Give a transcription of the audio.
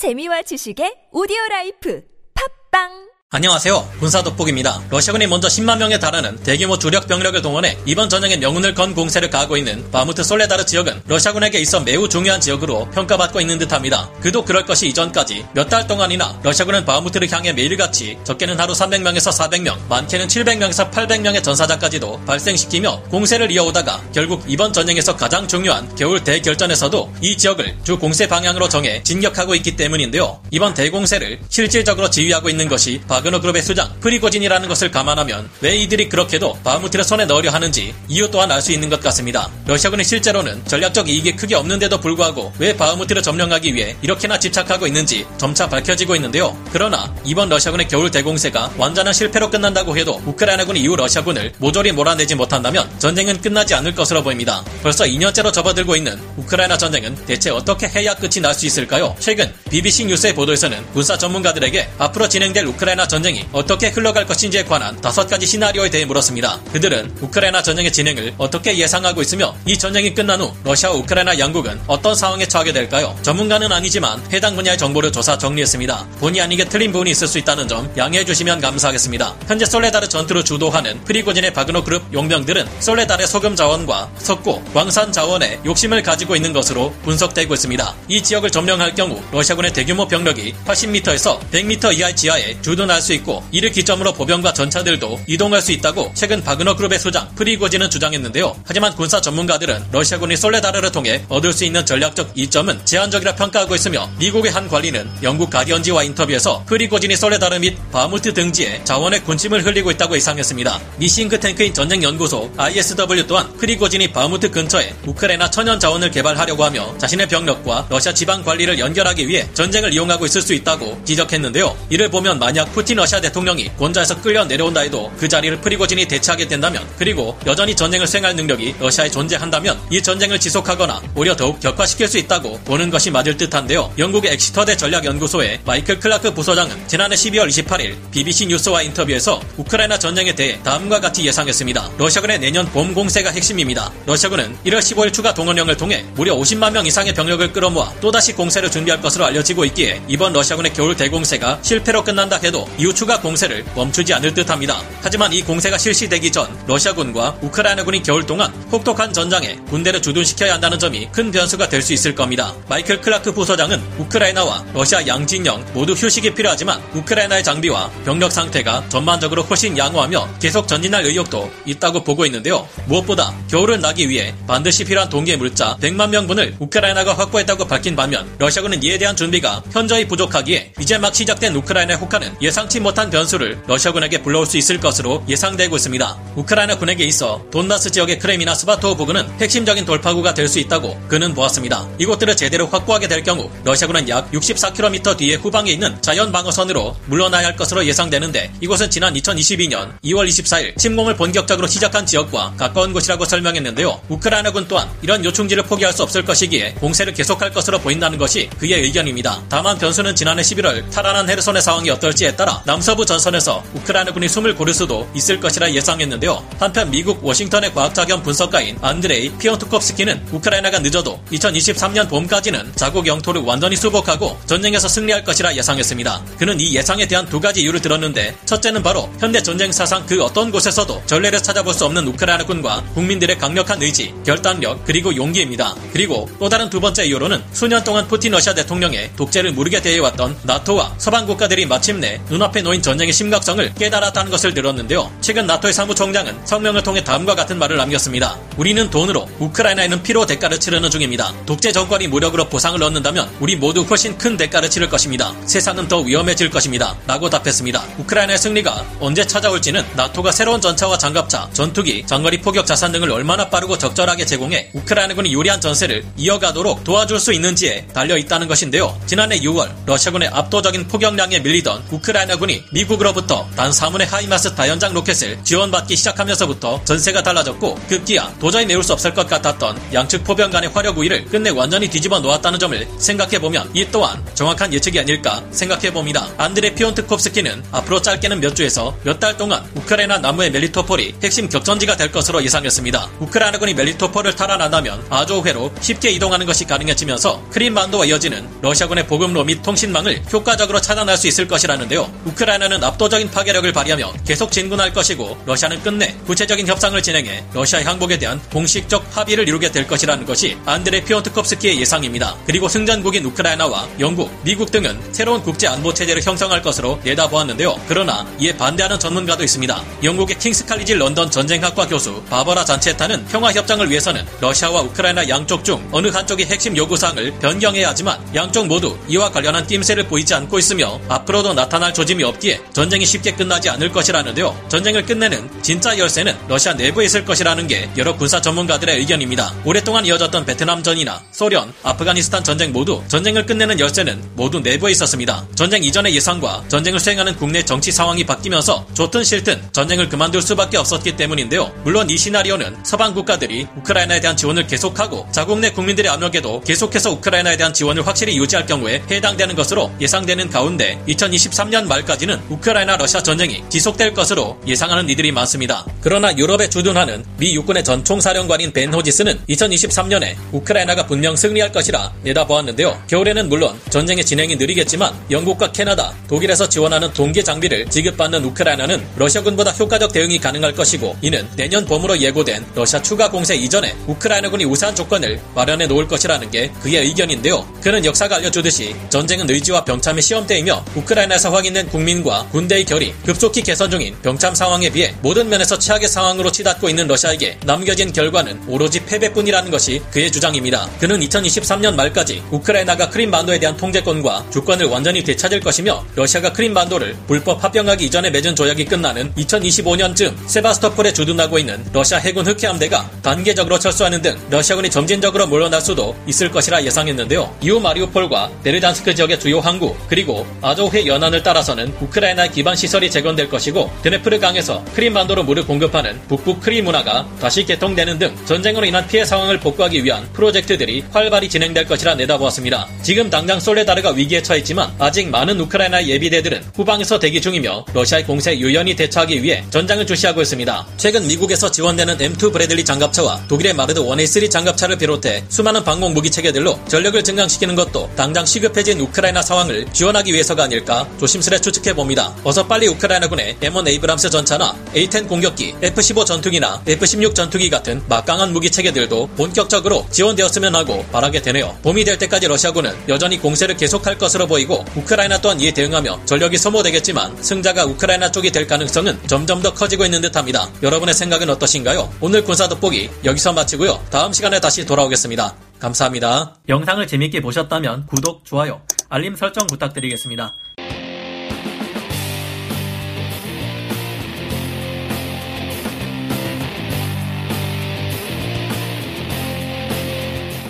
재미와 지식의 오디오 라이프. 팟빵 안녕하세요. 군사 돋보기입니다. 러시아군이 먼저 10만 명에 달하는 대규모 주력 병력을 동원해 이번 전쟁에 명운을 건 공세를 가하고 있는 바무트 솔레다르 지역은 러시아군에게 있어 매우 중요한 지역으로 평가받고 있는 듯합니다. 그도 그럴 것이 이전까지 몇 달 동안이나 러시아군은 바무트를 향해 매일같이 적게는 하루 300명에서 400명, 많게는 700명에서 800명의 전사자까지도 발생시키며 공세를 이어오다가 결국 이번 전쟁에서 가장 중요한 겨울 대결전에서도 이 지역을 주 공세 방향으로 정해 진격하고 있기 때문인데요. 이번 대공세를 실질적으로 지휘하고 있는 것이 바 바그너 그룹의 수장 프리고진이라는 것을 감안하면 왜 이들이 그렇게도 바무트를 손에 넣으려 하는지 이유 또한 알 수 있는 것 같습니다. 러시아군이 실제로는 전략적 이익이 크게 없는데도 불구하고 왜 바흐무트를 점령하기 위해 이렇게나 집착하고 있는지 점차 밝혀지고 있는데요. 그러나 이번 러시아군의 겨울 대공세가 완전한 실패로 끝난다고 해도 우크라이나군이 이후 러시아군을 모조리 몰아내지 못한다면 전쟁은 끝나지 않을 것으로 보입니다. 벌써 2년째로 접어들고 있는 우크라이나 전쟁은 대체 어떻게 해야 끝이 날 수 있을까요? 최근 BBC 뉴스의 보도에서는 군사 전문가들에게 앞으로 진행될 우크라이나 전쟁이 어떻게 흘러갈 것인지에 관한 다섯 가지 시나리오에 대해 물었습니다. 그들은 우크라이나 전쟁의 진행을 어떻게 예상하고 있으며 이 전쟁이 끝난 후 러시아와 우크라이나 양국은 어떤 상황에 처하게 될까요? 전문가는 아니지만 해당 분야의 정보를 조사 정리했습니다. 본의 아니게 틀린 부분이 있을 수 있다는 점 양해해 주시면 감사하겠습니다. 현재 솔레다르 전투를 주도하는 프리고진의 바그너 그룹 용병들은 솔레다르의 소금 자원과 석고, 광산 자원에 욕심을 가지고 있는 것으로 분석되고 있습니다. 이 지역을 점령할 경우 러시아군의 대규모 병력이 80m에서 100m 이하의 지하에 주둔할 이동할 수 있고 이를 기점으로 보병과 전차들도 이동할 수 있다고 최근 바그너 그룹의 수장 프리고진은 주장했는데요. 하지만 군사 전문가들은 러시아군이 솔레다르를 통해 얻을 수 있는 전략적 이점은 제한적이라 평가하고 있으며 미국의 한 관리는 영국 가디언지와 인터뷰에서 프리고진이 솔레다르 및 바무트 등지에 자원에 군침을 흘리고 있다고 예상했습니다. 미 싱크 탱크인 전쟁연구소 ISW 또한 프리고진이 바무트 근처에 우크라이나 천연 자원을 개발하려고 하며 자신의 병력과 러시아 지방 관리를 연결하기 위해 전쟁을 이용하고 있을 수 있다고 지적했는데요. 이를 보면 만약 푸틴 러시아 대통령이 권좌에서 끌려 내려온다 해도 그 자리를 프리고진이 대체하게 된다면 그리고 여전히 전쟁을 수행할 능력이 러시아에 존재한다면 이 전쟁을 지속하거나 오히려 더욱 격화시킬 수 있다고 보는 것이 맞을 듯한데요. 영국의 엑시터대 전략연구소의 마이클 클라크 부소장은 지난해 12월 28일 BBC 뉴스와 인터뷰에서 우크라이나 전쟁에 대해 다음과 같이 예상했습니다. 러시아군의 내년 봄 공세가 핵심입니다. 러시아군은 1월 15일 추가 동원령을 통해 무려 50만 명 이상의 병력을 끌어모아 또다시 공세를 준비할 것으로 알려지고 있기에 이번 러시아군의 겨울 대공세가 실패로 끝난다 해도 이후 추가 공세를 멈추지 않을 듯합니다. 하지만 이 공세가 실시되기 전 러시아군과 우크라이나군이 겨울 동안 혹독한 전장에 군대를 주둔시켜야 한다는 점이 큰 변수가 될 수 있을 겁니다. 마이클 클라크 부소장은 우크라이나와 러시아 양진영 모두 휴식이 필요하지만 우크라이나의 장비와 병력 상태가 전반적으로 훨씬 양호하며 계속 전진할 의욕도 있다고 보고 있는데요. 무엇보다 겨울을 나기 위해 반드시 필요한 동계 물자 100만 명분을 우크라이나가 확보했다고 밝힌 반면 러시아군은 이에 대한 준비가 현저히 부족하기에 이제 막 시작된 우크라이나의 혹한은 예상 예상치 못한 변수를 러시아군에게 불러올 수 있을 것으로 예상되고 있습니다. 우크라이나 군에게 있어 돈바스 지역의 크레미나 스바토우 부근은 핵심적인 돌파구가 될 수 있다고 그는 보았습니다. 이곳들을 제대로 확보하게 될 경우 러시아군은 약 64km 뒤에 후방에 있는 자연 방어선으로 물러나야 할 것으로 예상되는데 이곳은 지난 2022년 2월 24일 침공을 본격적으로 시작한 지역과 가까운 곳이라고 설명했는데요. 우크라이나군 또한 이런 요충지를 포기할 수 없을 것이기에 공세를 계속할 것으로 보인다는 것이 그의 의견입니다. 다만 변수는 지난해 11월 탈환한 헤르손의 상황이 어떨지에 따라 남서부 전선에서 우크라이나군이 숨을 고를 수도 있을 것이라 예상했는데요. 한편 미국 워싱턴의 과학자겸 분석가인 안드레이 피언투콥스키는 우크라이나가 늦어도 2023년 봄까지는 자국 영토를 완전히 수복하고 전쟁에서 승리할 것이라 예상했습니다. 그는 이 예상에 대한 두 가지 이유를 들었는데 첫째는 바로 현대 전쟁 사상 그 어떤 곳에서도 전례를 찾아볼 수 없는 우크라이나군과 국민들의 강력한 의지, 결단력 그리고 용기입니다. 그리고 또 다른 두 번째 이유로는 수년 동안 푸틴 러시아 대통령의 독재를 무르게 대해왔던 나토와 서방 국가들이 마침내 눈앞 눈앞에 놓인 전쟁의 심각성을 깨달았다는 것을 들었는데요. 최근 나토의 사무총장은 성명을 통해 다음과 같은 말을 남겼습니다. 우리는 돈으로 우크라이나에는 피로 대가를 치르는 중입니다. 독재 정권이 무력으로 보상을 얻는다면 우리 모두 훨씬 큰 대가를 치를 것입니다. 세상은 더 위험해질 것입니다. 라고 답했습니다. 우크라이나의 승리가 언제 찾아올지는 나토가 새로운 전차와 장갑차, 전투기, 장거리 포격 자산 등을 얼마나 빠르고 적절하게 제공해 우크라이나군이 유리한 전세를 이어가도록 도와줄 수 있는지에 달려 있다는 것인데요. 지난해 6월 러시아군의 압도적인 포격량에 밀리던 우크라이나 우크라이나군이 미국으로부터 단 4문의 하이마스 다연장 로켓을 지원받기 시작하면서부터 전세가 달라졌고 급기야 도저히 메울 수 없을 것 같았던 양측 포병 간의 화력 우위를 끝내 완전히 뒤집어 놓았다는 점을 생각해보면 이 또한 정확한 예측이 아닐까 생각해봅니다. 안드레 피온트콥스키는 앞으로 짧게는 몇 주에서 몇 달 동안 우크라이나 남부의 멜리토폴이 핵심 격전지가 될 것으로 예상했습니다. 우크라이나군이 멜리토폴을 탈환한다면 아조해로 쉽게 이동하는 것이 가능해지면서 크림반도와 이어지는 러시아군의 보급로 및 통신망을 효과적으로 차단할 수 있을 것이라는데요. 우크라이나는 압도적인 파괴력을 발휘하며 계속 진군할 것이고 러시아는 끝내 구체적인 협상을 진행해 러시아 항복에 대한 공식적 합의를 이루게 될 것이라는 것이 안드레 피온트콥스키의 예상입니다. 그리고 승전국인 우크라이나와 영국, 미국 등은 새로운 국제 안보 체제를 형성할 것으로 내다보았는데요. 그러나 이에 반대하는 전문가도 있습니다. 영국의 킹스 칼리지 런던 전쟁학과 교수 바버라 잔체타는 평화 협정을 위해서는 러시아와 우크라이나 양쪽 중 어느 한쪽이 핵심 요구사항을 변경해야 하지만 양쪽 모두 이와 관련한 낌새를 보이지 않고 있으며 앞으로도 나타날 조 짐이 없기에 전쟁이 쉽게 끝나지 않을 것이라는데요. 전쟁을 끝내는 진짜 열쇠는 러시아 내부에 있을 것이라는 게 여러 군사 전문가들의 의견입니다. 오랫동안 이어졌던 베트남전이나 소련, 아프가니스탄 전쟁 모두 전쟁을 끝내는 열쇠는 모두 내부에 있었습니다. 전쟁 이전의 예상과 전쟁을 수행하는 국내 정치 상황이 바뀌면서 좋든 싫든 전쟁을 그만둘 수밖에 없었기 때문인데요. 물론 이 시나리오는 서방 국가들이 우크라이나에 대한 지원을 계속하고 자국 내 국민들의 압력에도 계속해서 우크라이나에 대한 지원을 확실히 유지할 경우에 해당되는 것으로 예상되는 가운데 2023년 말 까지는 우크라이나 러시아 전쟁이 지속될 것으로 예상하는 이들이 많습니다. 그러나 유럽에 주둔하는 미 육군의 전총사령관인 벤 호지스는 2023년에 우크라이나가 분명 승리할 것이라 내다보았는데요. 겨울에는 물론 전쟁의 진행이 느리겠지만 영국과 캐나다, 독일에서 지원하는 동계 장비를 지급받는 우크라이나는 러시아군보다 효과적 대응이 가능할 것이고 이는 내년 봄으로 예고된 러시아 추가 공세 이전에 우크라이나군이 우세한 조건을 마련해 놓을 것이라는 게 그의 의견인데요. 그는 역사가 알려주듯이 전쟁은 의지와 병참의 시험대이며 우크라이나에서 확인된 국민과 군대의 결이 급속히 개선 중인 병참 상황에 비해 모든 면에서 최악의 상황으로 치닫고 있는 러시아에게 남겨진 결과는 오로지 패배뿐이라는 것이 그의 주장입니다. 그는 2023년 말까지 우크라이나가 크림반도에 대한 통제권과 주권을 완전히 되찾을 것이며 러시아가 크림반도를 불법 합병하기 이전에 맺은 조약이 끝나는 2025년쯤 세바스토폴에 주둔하고 있는 러시아 해군 흑해함대가 단계적으로 철수하는 등 러시아군이 점진적으로 물러날 수도 있을 것이라 예상했는데요. 이후 마리우폴과 베르단스크 지역의 주요 항구 그리고 아조해 연안을 따라서 는 우크라이나의 기반 시설이 재건될 것이고 드네프르 강에서 크림반도로 물을 공급하는 북부 크림 운하가 다시 개통되는 등 전쟁으로 인한 피해 상황을 복구하기 위한 프로젝트들이 활발히 진행될 것이라 내다보았습니다. 지금 당장 솔레다르가 위기에 처했지만 아직 많은 우크라이나 예비대들은 후방에서 대기 중이며 러시아의 공세에 유연히 대처하기 위해 전장을 주시하고 있습니다. 최근 미국에서 지원되는 M2 브래들리 장갑차와 독일의 마르더 1A3 장갑차를 비롯해 수많은 방공 무기 체계들로 전력을 증강시키는 것도 당장 시급해진 우크라이나 상황을 지원하기 위해서가 아닐까 조심스레 추측해 봅니다. 어서 빨리 우크라이나군의 M1 에이브람스 전차나 A10 공격기, F-15 전투기나 F-16 전투기 같은 막강한 무기 체계들도 본격적으로 지원되었으면 하고 바라게 되네요. 봄이 될 때까지 러시아군은 여전히 공세를 계속할 것으로 보이고 우크라이나 또한 이에 대응하며 전력이 소모되겠지만 승자가 우크라이나 쪽이 될 가능성은 점점 더 커지고 있는 듯합니다. 여러분의 생각은 어떠신가요? 오늘 군사 돋보기 여기서 마치고요. 다음 시간에 다시 돌아오겠습니다. 감사합니다. 영상을 재밌게 보셨다면 구독, 좋아요, 알림 설정 부탁드리겠습니다.